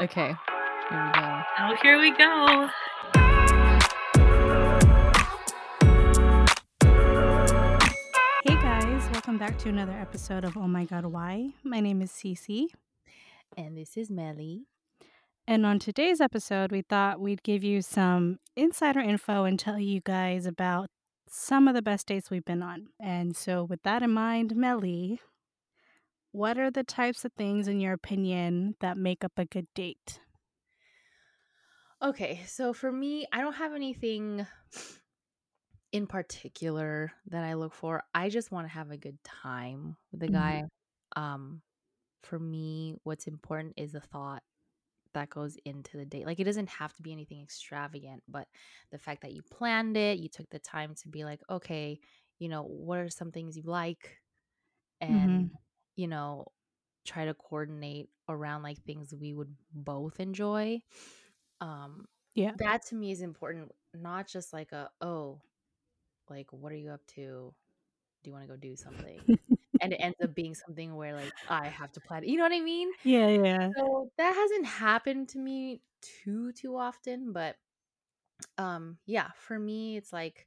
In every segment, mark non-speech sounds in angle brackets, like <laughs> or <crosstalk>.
Okay, here we go. Oh, here we go. Hey guys, welcome back to another episode of Oh My God Why. My name is Cece, And this is Melly. and on today's episode, we thought we'd give you some insider info and tell you guys about some of the best dates we've been on. And so, with that in mind, Melly, what are the types of things, in your opinion, that make up a good date? Okay, so for me, I don't have anything in particular that I look for. I just want to have a good time with the Mhm. guy. Um, for me, what's important is the thought that goes into the date. Like it doesn't have to be anything extravagant, but the fact that you planned it, you took the time to be like, okay, you know, what are some things you like? And, you know, try to coordinate around like things we would both enjoy. Um, Yeah. that to me is important, not just like a, oh, like, what are you up to? Do you want to go do something? <laughs> and it ends up being something where like I have to plan. You know what I mean? Yeah, yeah. So that hasn't happened to me too too often, but um yeah, for me it's like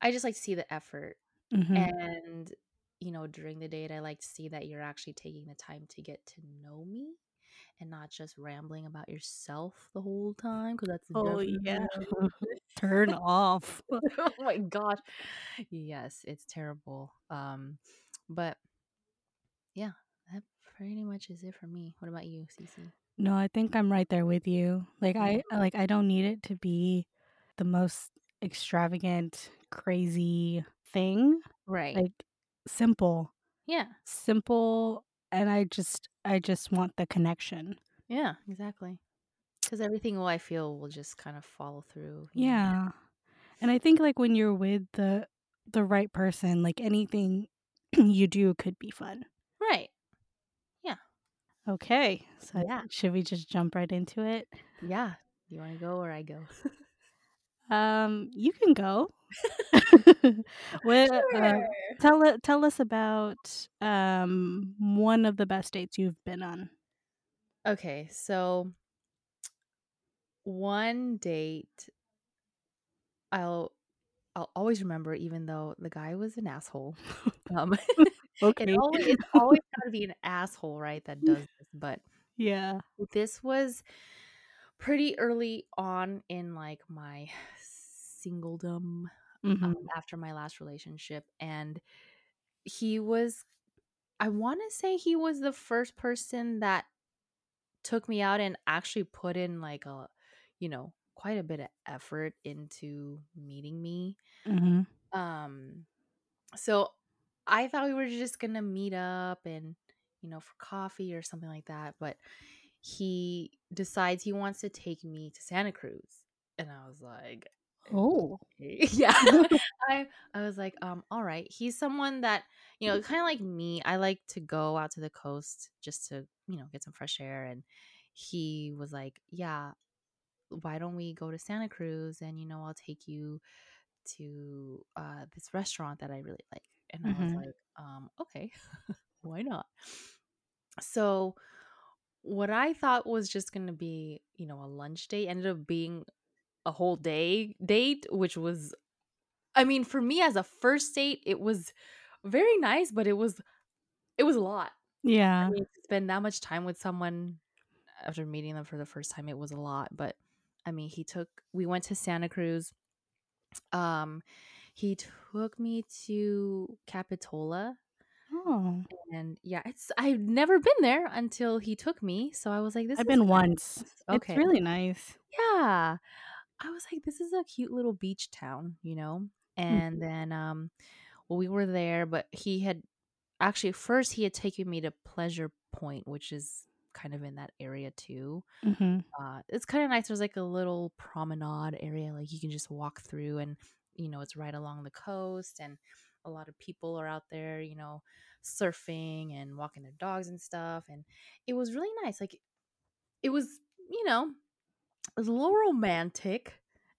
I just like to see the effort Mhm. and you know during the date I like to see that you're actually taking the time to get to know me and not just rambling about yourself the whole time because that's Oh, yeah. <laughs> <laughs> Turn off. <laughs> oh my gosh yes it's terrible um but yeah that pretty much is it for me what about you Cece? No, I think I'm right there with you. Like I I- like I don't need it to be the most extravagant, crazy thing. right Like simple. yeah Simple and I just I just want the connection. Yeah, exactly. Because everything will I feel will just kind of follow through. you know? Yeah. And I think like when you're with the the right person, like anything <clears throat> you do could be fun. Right. Yeah. Okay. So Yeah. should we just jump right into it? Yeah. You want to go or I go? <laughs> Um, you can go. <laughs> what, uh, tell. Tell us about um one of the best dates you've been on. Okay. So one date I'll I'll always remember, even though the guy was an asshole. <laughs> Um, <laughs> Okay. it always, it's always got to be an asshole, right? That does this. But yeah. this was pretty early on in like my singledom hmm um, after my last relationship and he was i want to say he was the first person that took me out and actually put in like a you know quite a bit of effort into meeting me. Hmm um so i thought we were just gonna meet up and you know for coffee or something like that but he decides he wants to take me to santa cruz and i was like Oh. <laughs> yeah <laughs> i i was like um all right he's someone that you know kind of like me i like to go out to the coast just to you know get some fresh air and he was like yeah why don't we go to santa cruz and you know i'll take you to uh this restaurant that i really like and i was Mhm. like um okay <laughs> why not so what i thought was just gonna be you know a lunch date ended up being a whole day date which was i mean for me as a first date it was very nice but it was it was a lot Yeah. I mean, to spend that much time with someone after meeting them for the first time it was a lot but i mean he took we went to santa cruz um he took me to capitola Oh. and yeah it's i've never been there until he took me so i was like this I've is been nice. once. okay It's really nice. yeah i was like this is a cute little beach town you know Mm. and then um well we were there but he had actually first he had taken me to pleasure point which is kind of in that area too hmm uh it's kind of nice there's like a little promenade area like you can just walk through and you know it's right along the coast and a lot of people are out there you know surfing and walking their dogs and stuff and it was really nice like it was you know was a little romantic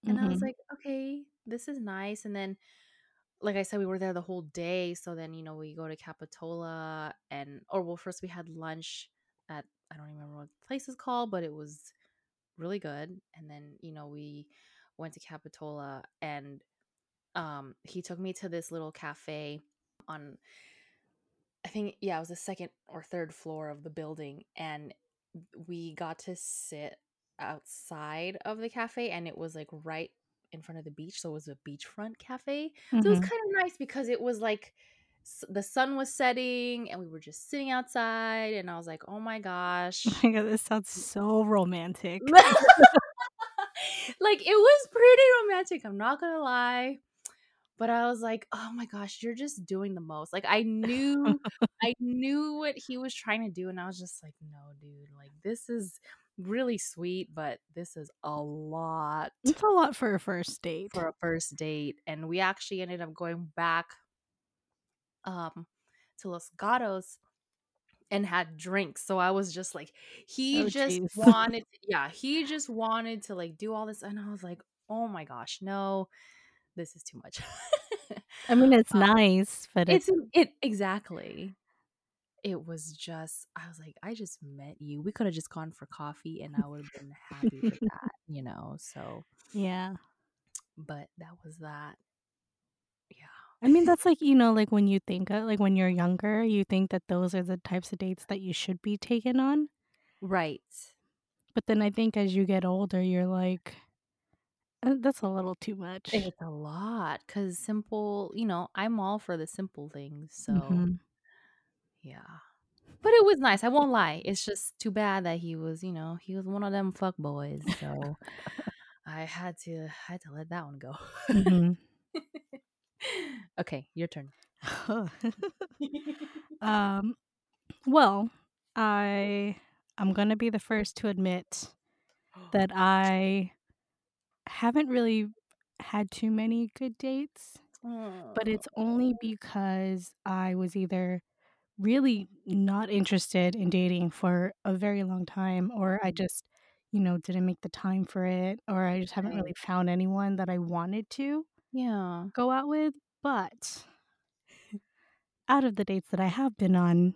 and I was Mhm. like, okay, this is nice. And then, like I said, we were there the whole day. So then, you know, we go to Capitola and, or well, first we had lunch at I don't remember what the place is called, but it was really good. And then you know we went to Capitola, and um, he took me to this little cafe on I think yeah, it was the second or third floor of the building and we got to sit outside of the cafe and it was like right in front of the beach, so it was a beachfront cafe. So it was Mhm. kind of nice because it was like the sun was setting and we were just sitting outside and I was like, "Oh my gosh." Oh my god, this sounds so <laughs> romantic. like it was pretty romantic, I'm not going to lie. But I was like, "Oh my gosh, you're just doing the most." Like I knew <laughs> I knew what he was trying to do and I was just like, "No, dude. Like this is really sweet, but this is a lot It's a lot for a first date. for a first date." And we actually ended up going back um to Los Gatos and had drinks. So I was just like he Oh, just jeez. <laughs> wanted yeah, he just wanted to like do all this and I was like, "Oh my gosh, no. This is too much." I mean, <laughs> it's Um, nice, but it's It's it exactly. It was just I was like, "I just met you. We coulda just gone for coffee and I would've been happy with <laughs> that," you know? So, yeah. but that was that. Yeah. I mean, that's like, <laughs> you know, like when you think of like when you're younger, you think that those are the types of dates that you should be taken on. Right. But then I think as you get older, you're like, "Uh, that's a little too much. It's a lot because simple you know, I'm all for the simple things, so Mhm. Yeah. But it was nice, I won't lie. It's just too bad that he was, you know, he was one of them fuck boys, so <laughs> I had to I had to let that one go. Mhm. <laughs> Okay, your turn. <laughs> um, well, I I'm gonna be the first to admit <gasps> that I haven't really had too many good dates, but it's only because I was either really not interested in dating for a very long time, or I just, you know, didn't make the time for it, or I just haven't really found anyone that I wanted to Yeah. go out with. But <laughs> out of the dates that I have been on,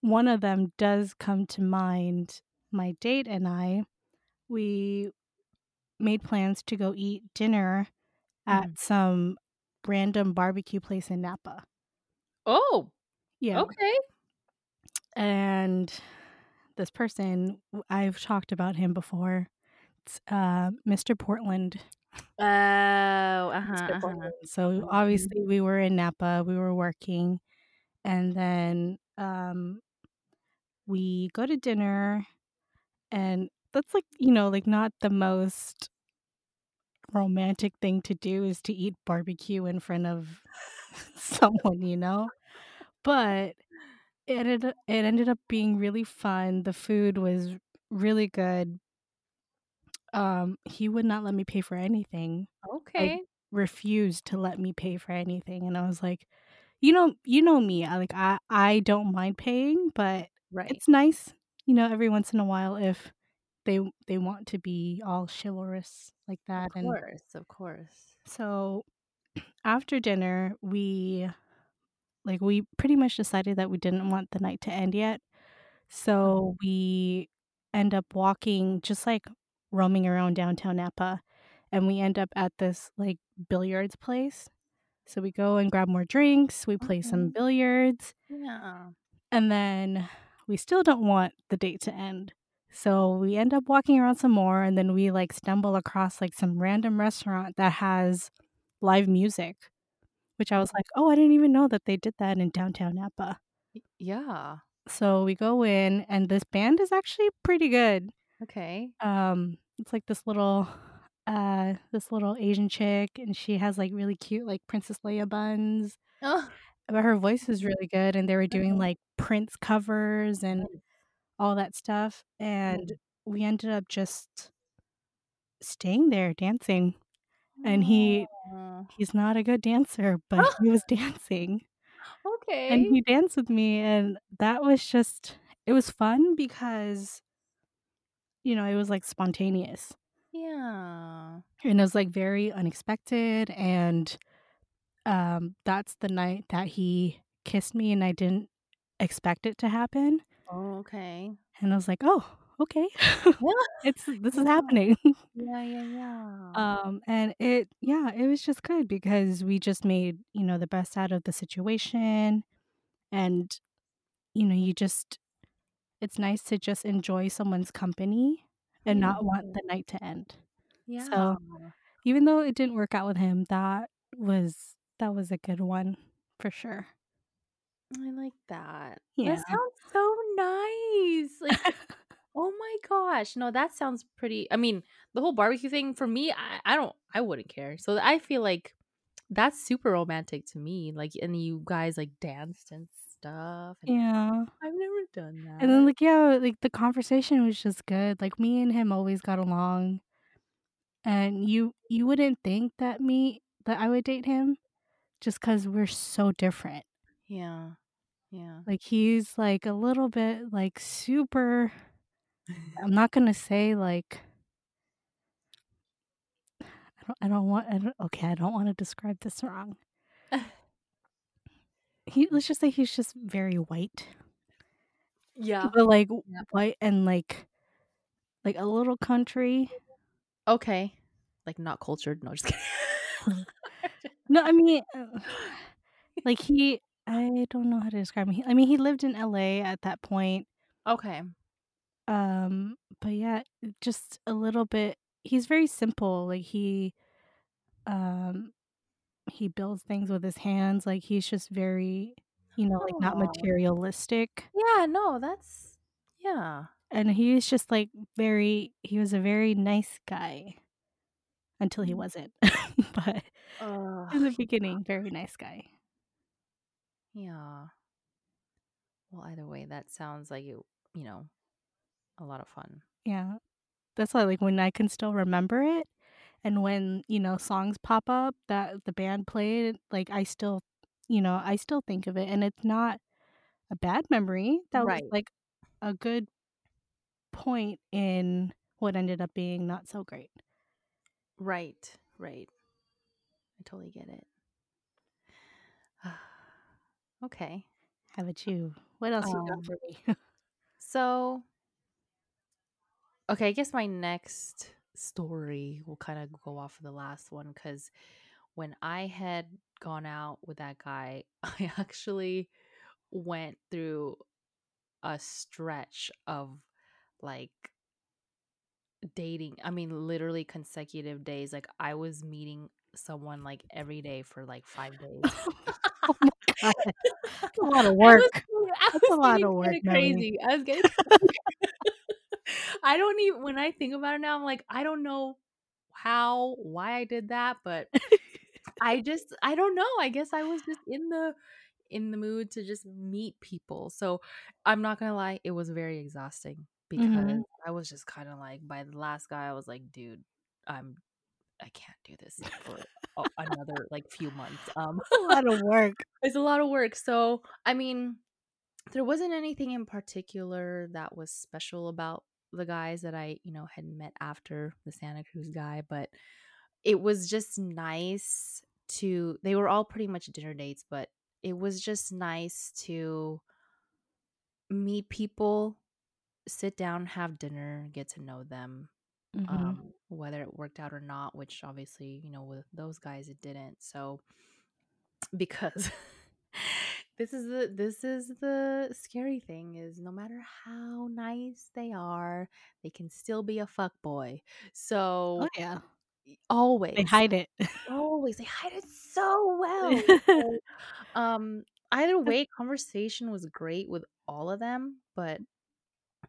one of them does come to mind. My date and I, we made plans to go eat dinner at Mhm. some random barbecue place in Napa. Oh, Yeah. okay. And this person, I've talked about him before. It's uh, Mr. Portland. Oh, <laughs> uh-huh, uh-huh. Portland. So Mhm. obviously we were in Napa, we were working, and then um, we go to dinner, and that's like you know like not the most romantic thing to do is to eat barbecue in front of <laughs> someone, you know. But it ended up, it ended up being really fun. The food was really good. Um, he would not let me pay for anything. Like Okay. refused to let me pay for anything, and I was like, you know, you know me. I like I I don't mind paying, but Right. it's nice, you know, every once in a while if they they want to be all chivalrous like Of that. And course, of course. so <clears throat> after dinner, we like we pretty much decided that we didn't want the night to end yet. So we end up walking, just like roaming around downtown Napa, and we end up at this like billiards place. So we go and grab more drinks, we play some Mhm. billiards, Yeah. and then we still don't want the date to end. So we end up walking around some more, and then we like stumble across like some random restaurant that has live music, which I was like, oh, I didn't even know that they did that in downtown Napa. Yeah. So we go in, and this band is actually pretty good. Okay. Um, it's like this little, uh, this little Asian chick, and she has like really cute like Princess Leia buns. Oh. But her voice is really good, and they were doing like Prince covers and all that stuff. And Mm. we ended up just staying there dancing. And he he's not a good dancer, but <laughs> he was dancing. Okay. And he danced with me, and that was just it was fun because, you know, it was, like, spontaneous, Yeah. and it was, like, very unexpected, and, um, that's the night that he kissed me, and I didn't expect it to happen, Oh, okay. And I was like, "Oh, okay. <laughs> Yeah. It's this is Yeah. happening." <laughs> Yeah, yeah, yeah. Um, and it yeah, it was just good because we just made, you know, the best out of the situation, and, you know, you just it's nice to just enjoy someone's company and not want Mhm. the night to end. Yeah. So, even though it didn't work out with him, that was that was a good one for sure. I like that. That Yeah. sounds so nice. Like, <laughs> oh my gosh. No, that sounds pretty I mean, the whole barbecue thing for me, I I don't I wouldn't care. So I feel like that's super romantic to me. Like, and you guys like danced and stuff, and Yeah. I've never done that. And then, like, yeah, like, the conversation was just good, like, me and him always got along, and you you wouldn't think that me that I would date him just because we're so different. Yeah. Yeah. Like, he's, like, a little bit, like, super I'm not gonna say, like I don't I don't want I don't okay, I don't wanna describe this wrong. <laughs> He let's just say he's just very white, Yeah. but, like, Yeah. white and, like like, a little country. Okay. Like, not cultured. No, just kidding. <laughs> No, I mean, uh, like, he I don't know how to describe him. He I mean, he lived in LA at that point, Okay. Um, but yeah, just a little bit he's very simple, like, he, um, he builds things with his hands, like, he's just very, you know, like, not Oh. materialistic, Yeah, no, that's yeah. and he's just, like, very he was a very nice guy until he Mm. wasn't, <laughs> but in the beginning, very nice guy. yeah. Well, either way, that sounds like it, you know, a lot of fun. Yeah. That's why, like, when I can still remember it and when, you know, songs pop up that the band played, like, I still you know, I still think of it, and it's not a bad memory. That was, like, a good point in what ended up being not so great. Right. Right. I totally get it. <sighs> okay. How about you? What else you got Um for me? <laughs> so okay, I guess my next story will kind of go off of the last one cuz when I had gone out with that guy, <laughs> I actually went through a stretch of like dating. I mean, literally consecutive days. Like I was meeting someone like every day for like 5 <laughs> days. Oh my god. <laughs> That's a lot of I was work. That's a lot of work, crazy. I was getting <laughs> I don't even when I think about it now, I'm like, I don't know how, why I did that, but <laughs> I just I don't know. I guess I was just in the in the mood to just meet people. So, I'm not gonna lie, it was very exhausting because Mhm. I was just kinda like by the last guy, I was like, "Dude, I'm I can't do this for another, like, few months." Um, <laughs> A lot of work. it's a lot of work. So, I mean, there wasn't anything in particular that was special about the guys that I, you know, had met after the Santa Cruz guy, but it was just nice to they were all pretty much dinner dates, but it was just nice to meet people, sit down, have dinner, get to know them, Mhm. um, whether it worked out or not, which obviously, you know, with those guys it didn't. So because <laughs> this is the this is the scary thing is no matter how nice they are, they can still be a fuck boy. Oh, So yeah. They always hide it. Always, they hide it so <laughs> well. So, um, either way, conversation was great with all of them, but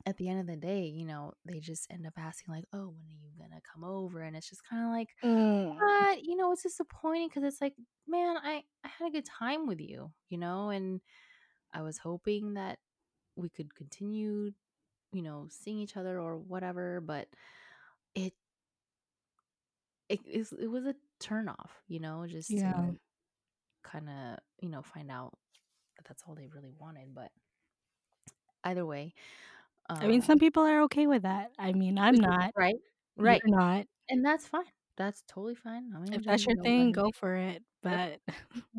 at the end of the day, you know, they just end up asking like, "Oh, when are you gonna come over?" And it's just kind of like, Mm. "What?" You know, it's disappointing because it's like, man, I I had a good time with you, you know, and I was hoping that we could continue, you know, seeing each other or whatever, but it it is it was a turn off, you know, just Yeah. to kind of, you know, find out that that's all they really wanted. But either way, I mean, um, some people are okay with that. I mean, I'm not. right, You're right, not. and that's fine. That's totally fine. I'm gonna If that's your thing, go for it, but <laughs>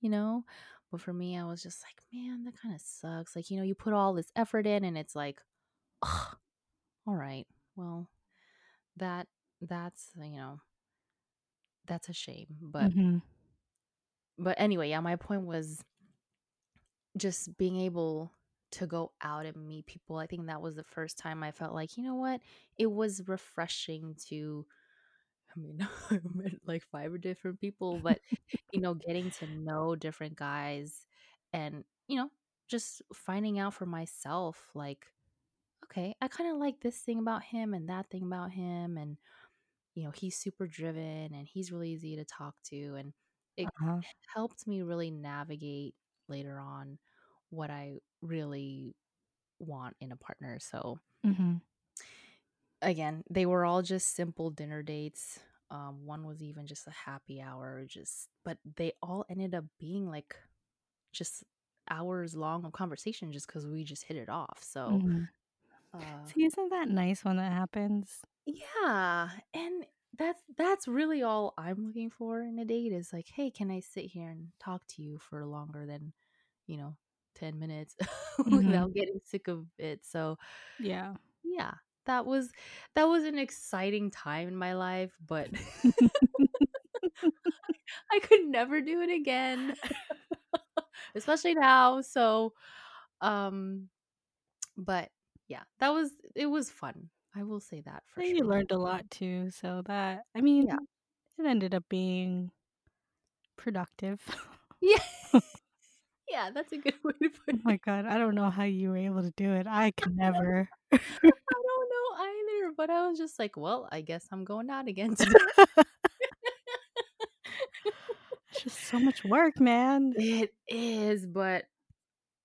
you know. But for me, I was just like, man, that kind of sucks. Like, you know, you put all this effort in, and it's like, Ugh. All right. Well, that that's you know that's a shame. But hmm but anyway, yeah. My point was just being able to go out and meet people. I think that was the first time I felt like you know what it was refreshing to. I mean, <laughs> I met like five or different people, but you know, getting to know different guys and you know just finding out for myself like okay, I kind of like this thing about him and that thing about him. And, you know, he's super driven and he's really easy to talk to. And it Uh-huh. helped me really navigate later on what I really want in a partner. So, hmm again, they were all just simple dinner dates. Um, one was even just a happy hour, just, but they all ended up being like just hours long of conversation just because we just hit it off. So, hmm uh, See, isn't that nice when that happens? Yeah, and that's that's really all I'm looking for in a date is like, "Hey, can I sit here and talk to you for longer than, you know, 10 minutes <laughs> hmm without getting sick of it?" So, Yeah. yeah, that was that was an exciting time in my life, but <laughs> I could never do it again, <laughs> especially now. So, um, but yeah, that was it was fun. I will say that for But you learned a lot too, so that I mean, Yeah. it ended up being productive. Yeah. Yeah, that's a good <laughs> way to put it. Oh my god, I don't know how you were able to do it. <laughs> I could never. <laughs> I don't know either, but I was just like, "Well, I guess I'm going out again today." It's just so much work, man. It is, but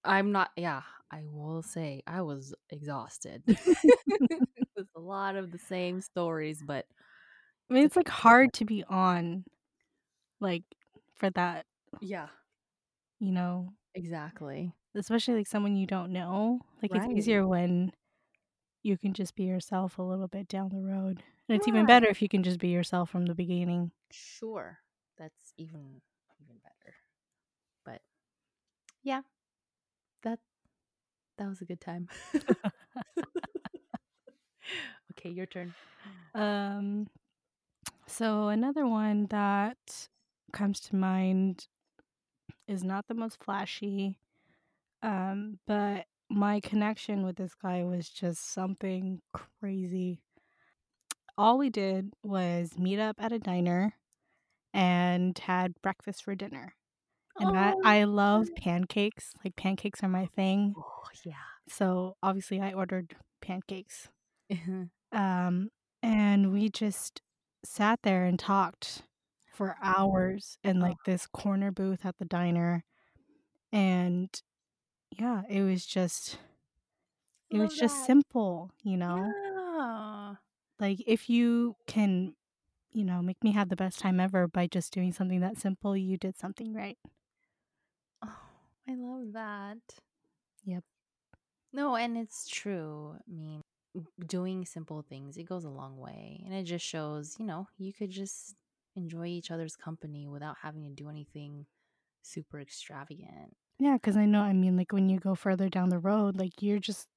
I'm not yeah, I will say I was exhausted. It was a lot of the same stories, but I mean, it's it's, like, hard to be on, like, for that, Yeah, you know, exactly. especially, like, someone you don't know. Like, it's easier when you can just be yourself a little bit down the road, and it's even better if you can just be yourself from the beginning. Sure. That's even even better. But yeah, that that was a good time. <laughs> Okay, your turn. <laughs> Um, so another one that comes to mind is not the most flashy, um, but my connection with this guy was just something crazy. All we did was meet up at a diner and had breakfast for dinner. And I Oh, I love pancakes, like, pancakes are my thing, oh yeah. so, obviously, I ordered pancakes. <laughs> Um, and we just sat there and talked for hours in, like, this corner booth at the diner, and, yeah, it was just it was just that. simple, you know? Yeah. Like, if you can, you know, make me have the best time ever by just doing something that simple, you did something right. Oh, I love that. Yep. No, and it's true. I mean, doing simple things, it goes a long way. And it just shows, you know, you could just enjoy each other's company without having to do anything super extravagant. Yeah, because I know I mean, like, when you go further down the road, like, you're just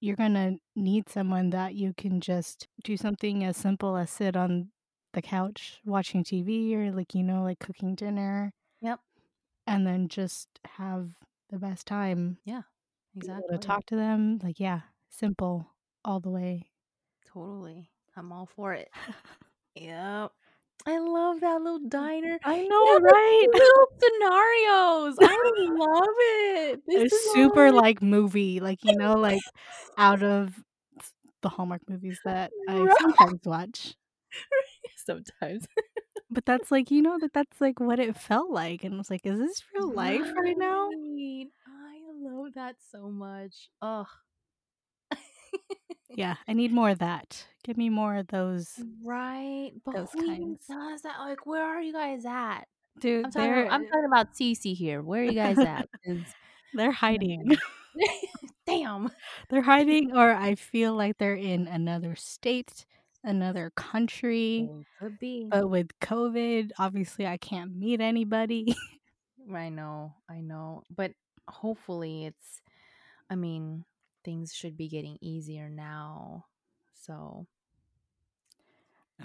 you're gonna need someone that you can just do something as simple as sit on the couch watching TV or, like, you know, like, cooking dinner, Yep. and then just have the best time, Yeah, able to exactly. talk to them, like, yeah, simple all the way. Totally. I'm all for it. <laughs> Yep. I love that little diner. I know, the right? <laughs> little scenarios. I love it. This It's is super, all like, movie, like, you know, like, out of the Hallmark movies that <laughs> I right. sometimes watch. <laughs> Sometimes. But that's, like, you know, that that's, like, what it felt like, and I was like, "Is this real life right now?" Right. I love that so much. Ugh. Yeah, I need more of that. Give me more of those Right? But those who kinds. does that? Like, where are you guys at? dude? I'm talking they're I'm talking about Cece here. Where are you guys <laughs> at? they're hiding. <laughs> <laughs> Damn. They're hiding, or I feel like they're in another state, another country, Well, could be. but with COVID, obviously, I can't meet anybody. I know, I know. But hopefully it's I mean things should be getting easier now. So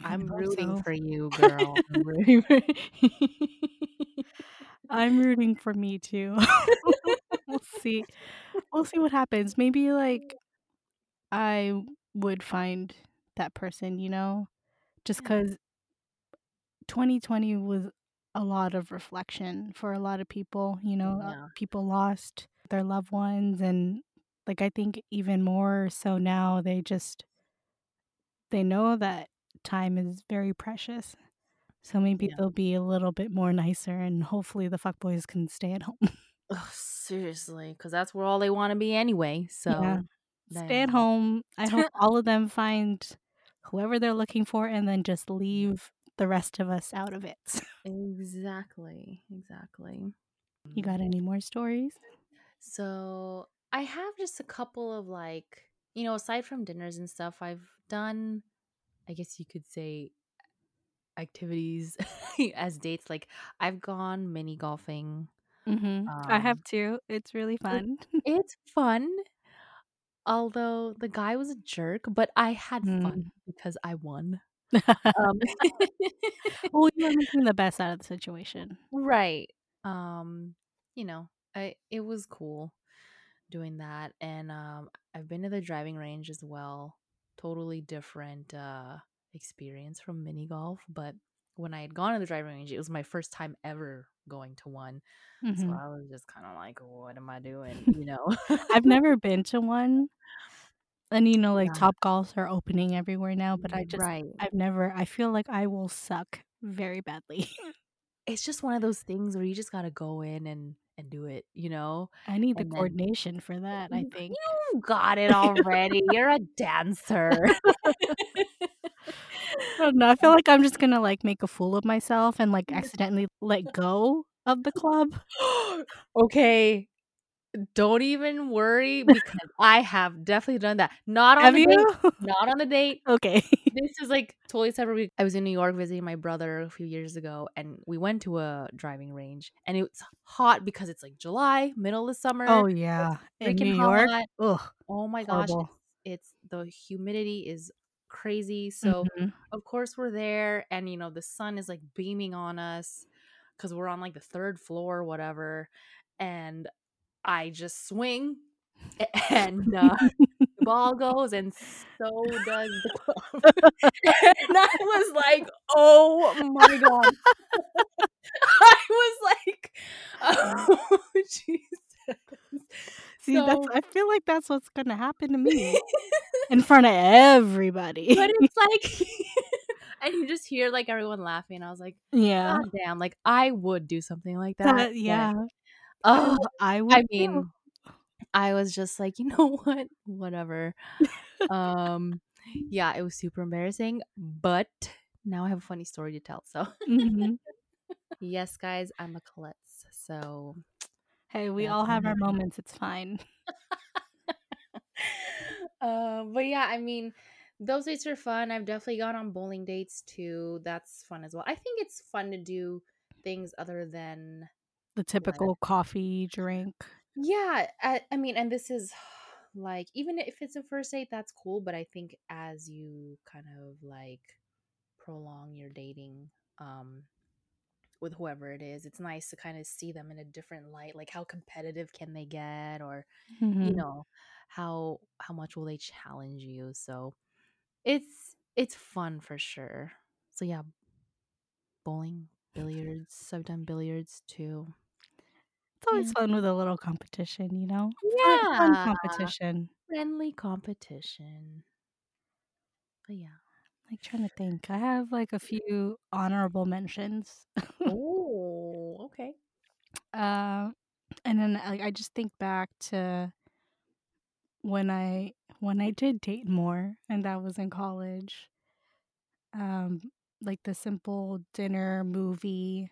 I'm rooting so. for you, girl. I'm <laughs> rooting for <laughs> I'm rooting for me too. <laughs> We'll see. We'll see what happens. Maybe, like, I would find that person, you know? Just because 2020 was a lot of reflection for a lot of people, you know? Uh, Yeah. people lost their loved ones, and, like, I think even more so now, they just they know that time is very precious. So maybe Yeah. they'll be a little bit more nicer, and hopefully the fuckboys can stay at <laughs> home. Ugh, seriously, 'cause that's where all they wanna be anyway, Yeah. so Stay at home. I hope <laughs> all of them find whoever they're looking for and then just leave the rest of us out of it. <laughs> Exactly, exactly. You Mm. got any more stories? So, I have just a couple of, like you know, aside from dinners and stuff, I've done, I guess you could say activities <laughs> as dates, like, I've gone mini golfing, Mhm. I have um too. It's really it fun. <laughs> it's fun although the guy was a jerk, but I had fun Mm. because I won. Um <laughs> Well, you were making the best out of the situation. Right. Um, you know, I it was cool doing that, and, um, I've been to the driving range as well. Totally different, uh, experience from mini golf, but when I had gone to the driving range, it was my first time ever going to one, so Mhm. I was just kinda like, "What am I doing?" <laughs> You know? I've never been to one. And, you know, like, Yeah. Topgolfs are opening everywhere now, but I just Right. I've never I feel like I will suck very badly. <laughs> It's just one of those things where you just gotta go in and and do it, you know? I need the then coordination for that, I mm, think. you got it already, you're a dancer. <laughs> I don't know, I feel like I'm just gonna, like, make a fool of myself and, like, mm. accidentally let go of the club. <gasps> Okay. Don't even worry because I have definitely done that. Not on Have the you? date, <laughs> not on the date. Okay. This is, like, totally separate week. I was in New York visiting my brother a few years ago, and we went to a driving range, and it's hot because it's, like, July, middle of summer. Oh, yeah. In New York? Ugh, Oh my gosh, horrible. it's it's the humidity is crazy, so, Mhm. of course, we're there, and, you know, the sun is, like, beaming on us cuz we're on, like, the 3rd floor, whatever, and I just swing, <laughs> and, uh, the <laughs> ball goes and so does the club. <laughs> And I was like, "Oh my god." I was like, "Oh, Jesus." See, that's, I feel like that's what's gonna happen to me in front of everybody. But it's like and you just hear, like, everyone laughing, and I was like, Yeah. "God damn," like, I would do something like that, That yeah. W I would I too. mean, I was just like, "You know <laughs> what? Whatever." Um, yeah, it was super embarrassing, but now I have a funny story to tell, so Mhm. <laughs> Yes, guys, I'm a klutz, so Hey, we that's all have our <laughs> moments, it's fine. Uh, but yeah, I mean, those dates are fun. I've definitely gone on bowling dates too, that's fun as well. I think it's fun to do things other than The typical coffee drink. Yeah, I I mean, and this is <sighs> like, even if it's a first date, that's cool, but I think as you kind of, like, prolong your dating, um, with whoever it is, it's nice to kinda see them in a different light, like, how competitive can they get or, you Mhm. know, how how much will they challenge you, so it's it's fun for sure. So, yeah bowling, billiards, I've done billiards too. It's always Yeah. fun with a little competition, you know? Fun fun Yeah. competition. Friendly competition. But yeah. Like, trying to think, I have, like, a few honorable mentions. <laughs> Oh, okay. Uh, and then, like, I just think back to when I when I did date more, and that was in college. Um, like, the simple dinner, movie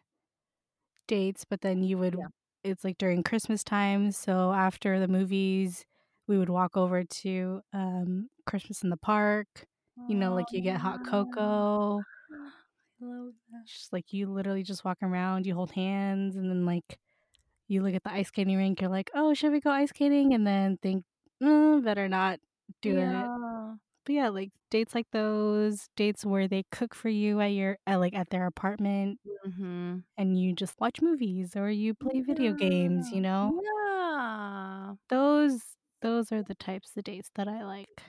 dates, but then you would Yeah. It's, like, during Christmas time, so after the movies, we would walk over to, um, Christmas in the Park, you know, like, you get hot cocoa. I love that. Just, like, you literally just walk around, you hold hands, and then, like, you look at the ice skating rink, you're like, "Oh, should we go ice skating?" And then think mm, better not do it. Yeah. But yeah, like dates like those, dates where they cook for you at your at like at their apartment Mhm. and you just watch movies or you play video games, you know? Yeah. Those those are the types of dates that I like.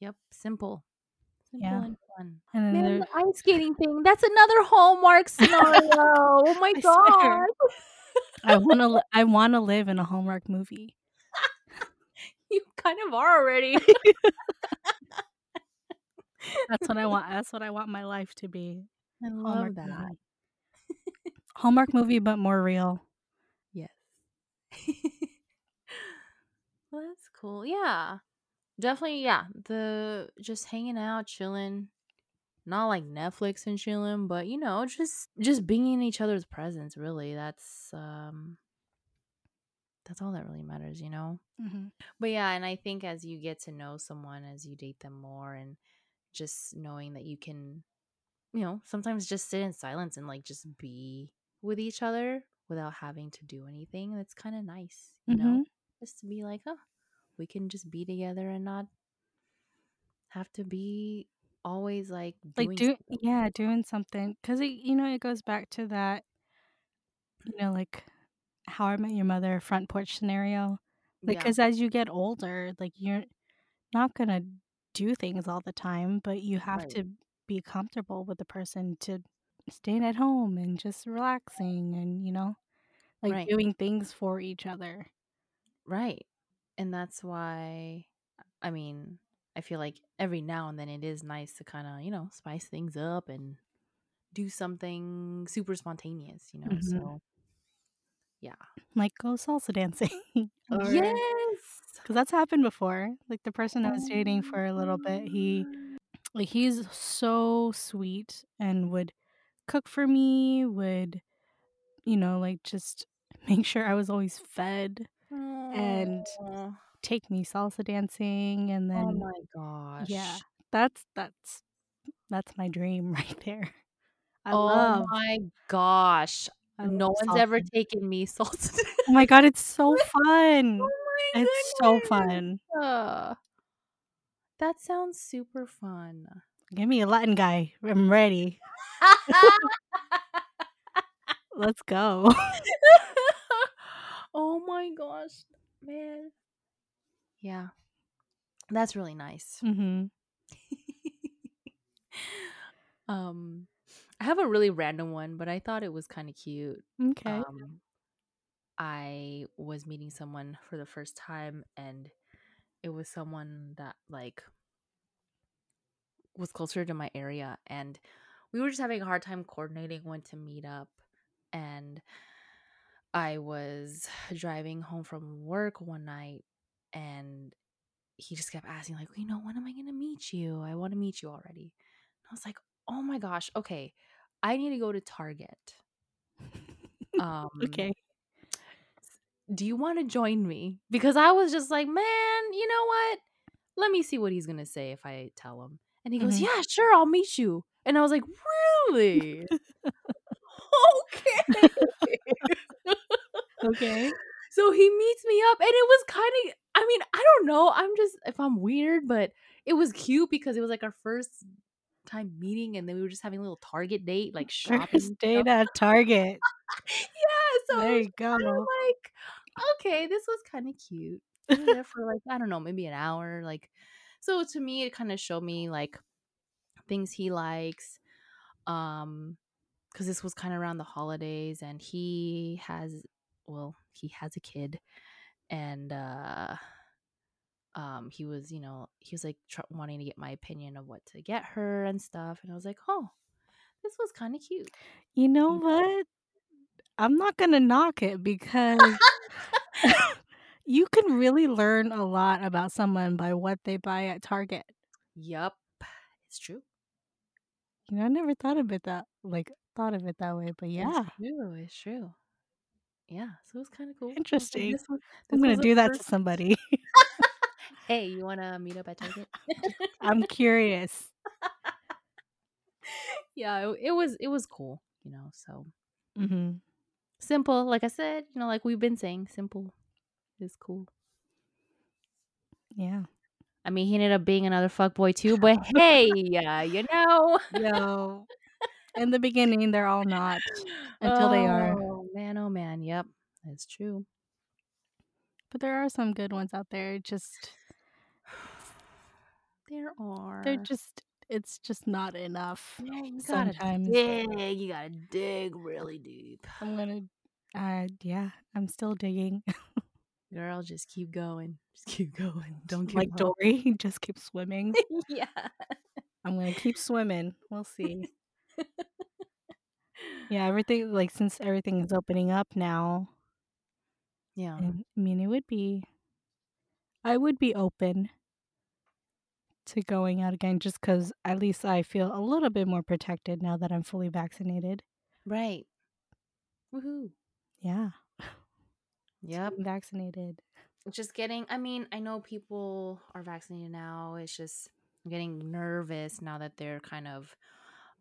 Yep, simple. Simple Yeah. and fun. And then Man, the ice skating thing, that's another Hallmark scenario. Oh my <laughs> I god. I wanna li I wanna live in a Hallmark movie. <laughs> You kind of are already. <laughs> That's what I want <laughs> that's what I want my life to be. I Hallmark love that. movie. <laughs> Hallmark movie, but more real. Yes. <laughs> well, that's cool. Yeah. Definitely, yeah. The just hanging out, chilling. Not like Netflix and chilling, but you know, just just being in each other's presence, really. That's um that's all that really matters, you know? Mhm. But yeah, and I think as you get to know someone, as you date them more, and just knowing that you can, you know, sometimes just sit in silence and like just be with each other without having to do anything. That's kind of nice, you know, Mhm. just to be like, oh, we can just be together and not have to be always like Like, doing do something. yeah, doing something 'cause it you know, it goes back to that, you know, like, How I Met Your Mother front porch scenario. Like, Yeah, 'cause as you get older, like, you're not gonna do things all the time, but you have right, to be comfortable with the person to staying at home and just relaxing and, you know, like, right, doing things for each other. right. And that's why, I mean, I feel like every now and then it is nice to kind of, you know, spice things up and do something super spontaneous, you know? Mhm. So, yeah. Like, go salsa dancing <laughs> or Yes. 'cause that's happened before. Like, the person I was Oh dating for a little bit, he oh. like, he's so sweet and would cook for me, would, you know, like, just <laughs> make sure I was always fed and Oh. take me salsa dancing, and oh then Oh my gosh. yeah, that's that's that's my dream <laughs> right there. I Oh love my gosh. I No one's ever taken me <laughs> salsa. Oh my god, it's so <laughs> fun. Oh my It's so fun. Uh, that sounds super fun. Give me a Latin guy. I'm ready. <laughs> Let's go. oh my gosh, man. Yeah, that's really nice. Mhm. um, I have a really random one, but I thought it was kind of cute. Okay. Um, I was meeting someone for the first time, and it was someone that like was closer to my area, and we were just having a hard time coordinating when to meet up. And I was <sighs> driving home from work one night, and he just kept asking, like, you know, when am I gonna meet you? I want to meet you already. And I was like, oh my gosh, okay, I need to go to Target. <laughs> Um, Okay. do you want to join me? Because I was just like, man, you know what? Let me see what he's gonna say if I tell him. And he goes, Mhm. yeah, sure, I'll meet you. And I was like, really? <laughs> okay. Okay. <laughs> so he meets me up, and it was kind of, I mean, I don't know. I'm just, if I'm weird, but it was cute because it was like our first time meeting, and then we were just having a little Target date, like <laughs> shopping. First date at Target. <laughs> yeah, so There you go. like, okay, this was kind of cute. There for like, I don't know, maybe an hour. Like, so to me, it kind of showed me like things he likes. Um, because this was kind of around the holidays, and he has, well, he has a kid, and uh, um, he was, you know, he was like tr- wanting to get my opinion of what to get her and stuff, and I was like, oh, this was kind of cute. You know you know? what? I'm not gonna knock it because <laughs> <laughs> you can really learn a lot about someone by what they buy at Target. Yup, it's true. You know, I never thought of it that like thought of it that way, but It's yeah, true. It's true. Yeah, so it was kind of cool. I was like, interesting. this was I'm gonna do that to somebody. Hey, you want to meet up at Target? <laughs> I'm curious. <laughs> yeah, it, it was it was cool, you know. So Mhm. simple, like I said, you know, like we've been saying, simple is cool. Yeah. I mean, he ended up being another fuckboy too, but <laughs> hey, yeah, you know. No. In the beginning, they're all not until they are. Oh, man, oh, man, yep, that's true. But there are some good ones out there, just There are. they're just it's just not enough No, you gotta sometimes. dig, you gotta dig really deep. I'm gonna uh, yeah, I'm still digging. Girl, just keep going. <laughs> Just keep going. <laughs> Don't Like up. Dory, <laughs> just keep swimming. Yeah. I'm gonna keep swimming. We'll see. Yeah, everything like, since everything is opening up now, Yeah. and I mean, it would be I would be open to going out again just because at least I feel a little bit more protected now that I'm fully vaccinated. Right. Woohoo. Yeah. <laughs> Yep. I'm vaccinated. Just getting I mean, I know people are vaccinated now. It's just getting nervous now that they're kind of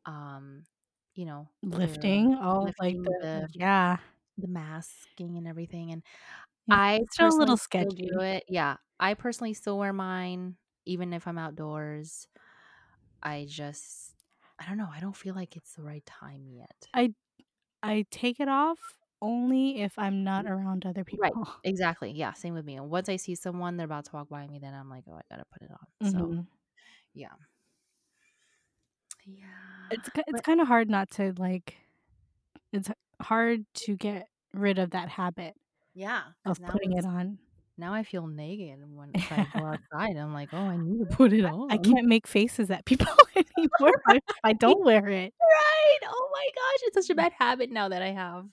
um, you know, Lifting? Oh, like the the yeah. the masking and everything, and Yeah, I still a little still sketchy. do it. Yeah, I personally still wear mine even if I'm outdoors. I just I don't know, I don't feel like it's the right time yet. I I take it off only if I'm not around other people. Right. <laughs> Exactly. Yeah, same with me. And once I see someone, they're about to walk by me, then I'm like, "Oh, I gotta put it on." So, Mhm. yeah. Yeah. It's it's But kinda hard not to, like it's hard to get rid of that habit Yeah. of putting it on. Now I feel naked when if I go <laughs> outside. I'm like, "Oh, I need to put it on. I can't make faces at people <laughs> anymore if I <laughs> don't wear it. Right! Oh my gosh, it's such a mm. bad habit now that I have.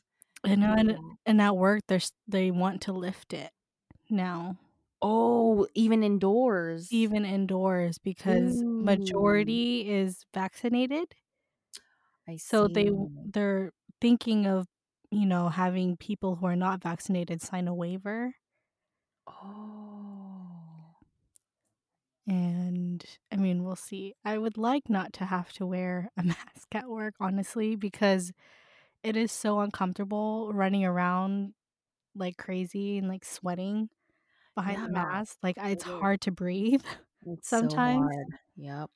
I know, uh, and yeah. and at work, there's they want to lift it now. Oh, even indoors? Even indoors because Ooh. majority is vaccinated. I So they they're thinking of, you know, having people who are not vaccinated sign a waiver. Oh. And, I mean, we'll see. I would like not to have to wear a <laughs> mask at work, honestly, because it is so uncomfortable running around like crazy and, like, sweating behind Yeah. the mask. Like, I it's It hard to breathe <laughs> It's so sometimes. hard. Yep.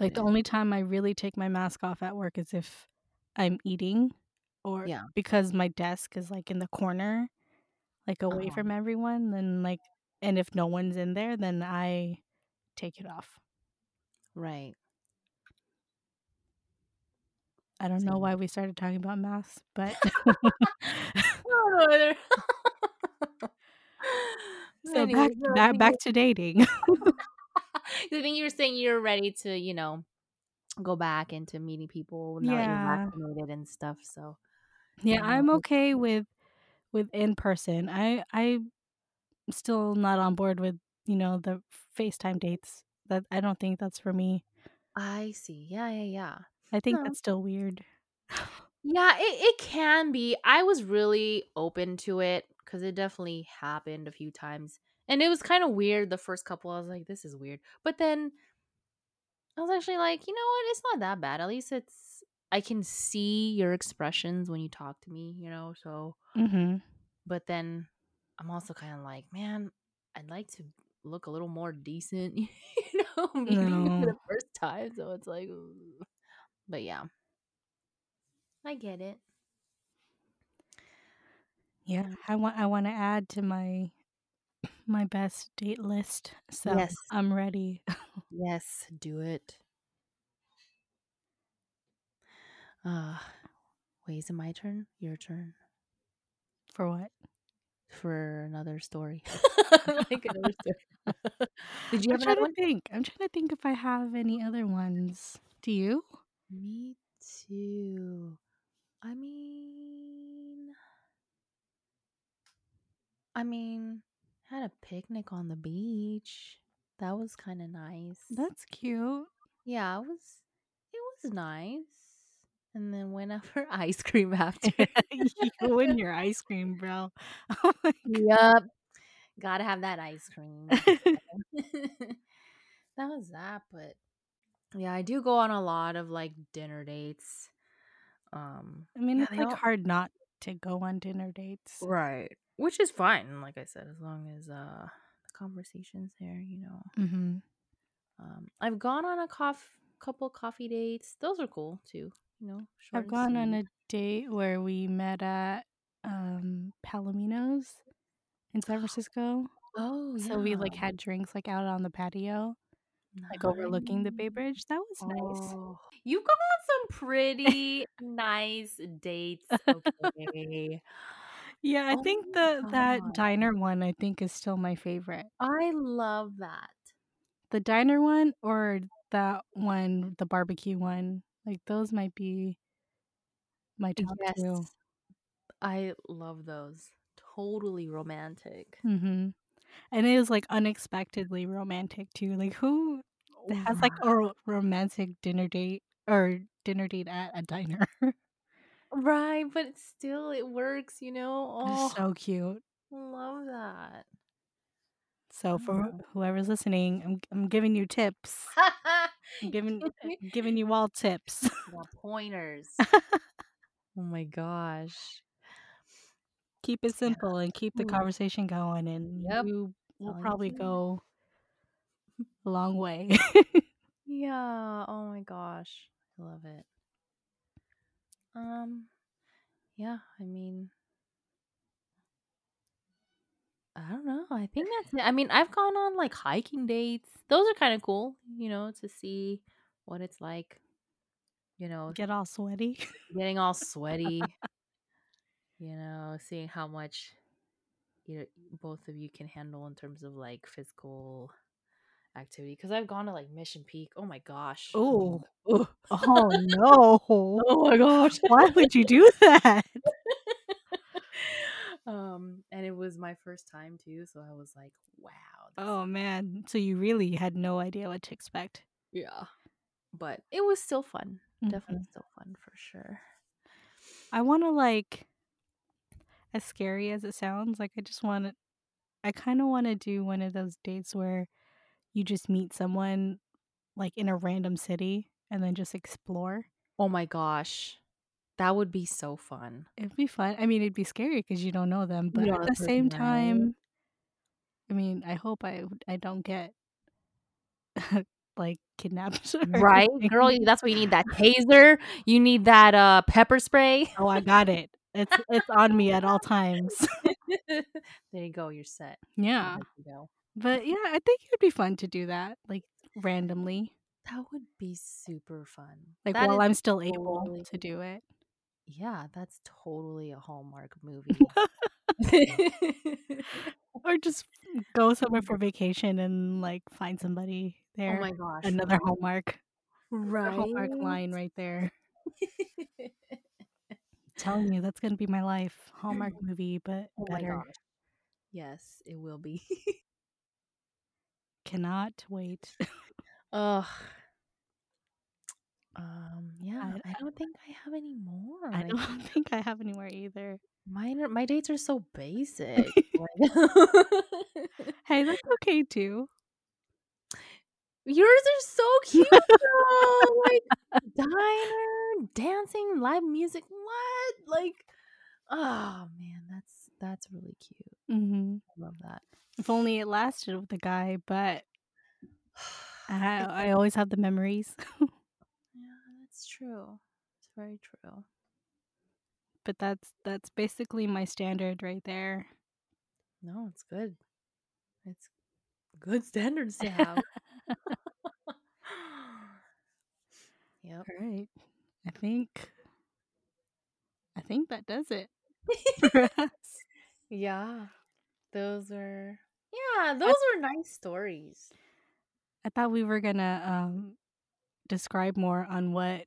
Like, It the is. only time I really take my mask off at work is if I'm eating or Yeah. because my desk is, like, in the corner, like, away Uh-huh. from everyone, then, like and if no one's in there, then I take it off. Right. I don't know why we started talking about masks, but <laughs> I don't either. <laughs> So back Anyways, back back to dating. <laughs> I think you were saying you're ready to, you know, go back into meeting people now that you're Yeah. vaccinated and stuff, so Yeah, yeah, I'm okay with with in person. I I'm still not on board with, you know, the FaceTime dates. That I don't think that's for me. I see. Yeah, yeah, yeah. I think No. that's still weird. Yeah, it it can be. I was really open to it because it definitely happened a few times, and it was kinda weird the first couple, I was like, "This is weird." But then I was actually like, "You know what? It's not that bad. At least it's I can see your expressions when you talk to me, you know, so" Mhm. But then I'm also kinda like, "Man, I'd like to look a little more decent," <laughs> you know, meeting you for the first time, so it's like. But yeah. I get it. Yeah. I want I wanna add to my my best date list, so Yes. I'm ready. <laughs> Yes, do it. Uh, wait, is it my turn? Your turn? For what? For another story. <laughs> Like another story. <laughs> Did you I'm have trying to one? think. I'm trying to think if I have any other ones. Do you? Me too. I mean I mean, had a picnic on the beach. That was kinda nice. That's cute. Yeah, it was it was nice. And then went out <laughs> for ice cream after. <laughs> You and your ice cream, bro. <laughs> Oh my god. Yep. Gotta have that ice cream. That was that, but yeah, I do go on a lot of, like, dinner dates. Um, I mean, yeah, it's, like, all hard not to go on dinner dates. Right. Which is fine, like I said, as long as, uh, the conversations there, you know. Mm-hmm. Um, I've gone on a coff- couple coffee dates. Those are cool too. You know, I've gone on a date where we met at um Palomino's in San <gasps> Francisco. Oh yeah. So we like had drinks like out on the patio, like overlooking the Bay Bridge. That was nice. Oh, you've gone on some pretty nice dates. Okay. <laughs> Yeah, I Oh think the that diner one I think is still my favorite. I love that. The diner one or that one, the barbecue one. Like those might be my top two. I love those. Totally romantic. Mm-hmm. And it is like unexpectedly romantic too. Like who has like a romantic dinner date or dinner date at a diner? <laughs> Right, but still it works, you know. Oh, so cute. love that. So for Oh. whoever's listening, I'm I'm giving you tips. <laughs> I'm giving giving you all tips. <laughs> Got pointers. <laughs> oh my gosh. keep it simple and keep the Mm. conversation going, and Yep. you will probably go <laughs> a long way. Yeah. Oh my gosh. I love it. Um yeah, I mean I don't know. I think that's. I mean, I've gone on like hiking dates. Those are kind of cool, you know, to see what it's like, you know, Get all sweaty. getting all sweaty, <laughs> you know, seeing how much you know, both of you can handle in terms of like physical activity. Because I've gone to like Mission Peak. Oh my gosh. Oh, <laughs> oh no! oh my gosh. Why would you do that? Um, and it was my first time too, so I was like, wow. Oh man! So you really had no idea what to expect. yeah. But it was still fun. Mhm. Definitely still fun for sure. I want to like, as scary as it sounds, like I just want to. I kind of want to do one of those dates where you just meet someone like in a random city and then just explore. Oh my gosh. That would be so fun. It'd be fun. I mean, it'd be scary because you don't know them, but at the same time, I mean, I hope I I don't get <laughs> like kidnapped. <laughs> Right? anything. Girl, you- that's what you need that taser. You need that uh pepper spray. Oh, I got it. It's it's on me at all times. <laughs> there you go. You're set. Yeah, You're good to go. but yeah, I think it would be fun to do that, like randomly, That would be super fun. like That while I'm still able to do it. Yeah, that's totally a Hallmark movie. <laughs> <laughs> or just go somewhere for vacation and like find somebody oh there. oh my gosh. Another? Hallmark, Right. Hallmark line right there. <laughs> telling you that's gonna be my life. Hallmark movie, but oh my better. gosh. Yes, it will be. Cannot wait. Ugh. I- don't think I have any more. I <laughs> Like, don't think I have anywhere either. mine are, my dates are so basic. <laughs> <laughs> Hey, that's okay too. Yours are so cute though. like diner, dancing, live music. What? Like, oh man, that's that's really cute. hmm I love that. If only it lasted with the guy, but <sighs> I, I always have the memories. True. It's very true. but that's that's basically my standard right there. No, it's good. It's good <laughs> standards to have. <laughs> yep. All right. I think I think that does it <laughs> for us. Yeah. Those are yeah, those are nice stories. I thought we were gonna um describe more on what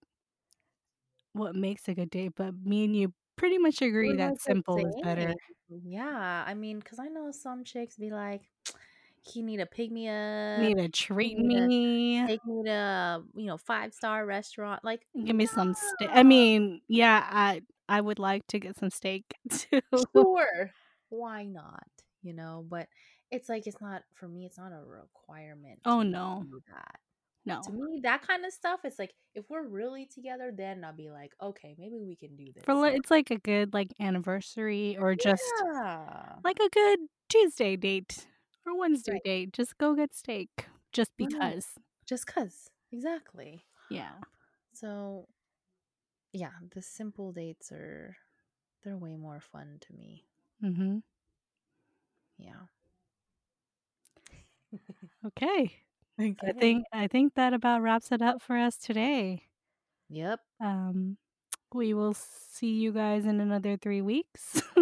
what makes a good date, but me and you pretty much agree that the simple is better. Yeah, I mean, cause I know some chicks be like, <tsk> he need to pick me up, Need to treat need to me. take me to you know five star restaurant. Like, Give me some steak. I mean, yeah, I I would like to get some steak <laughs> too. sure, why not? You know, but it's like it's not for me. It's not a requirement. Oh to no, do that. No. To me, that kind of stuff. It's like if we're really together, then I'll be like, okay, maybe we can do this. For li- it's like a good like anniversary or just yeah. like a good Tuesday date. or Wednesday Right. date. Just go get steak just because. Just cuz. Exactly. Yeah. So yeah, the simple dates are they're way more fun to me. Mm-hmm. Yeah. <laughs> Okay. I think I think that about wraps it up for us today. Yep. Um we will see you guys in another 3 weeks. <laughs>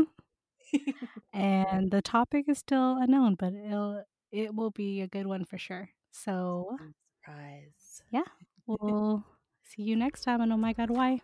<laughs> and the topic is still unknown, but it'll it will be a good one for sure. So, surprise. yeah. <laughs> We'll see you next time And Oh My God Why.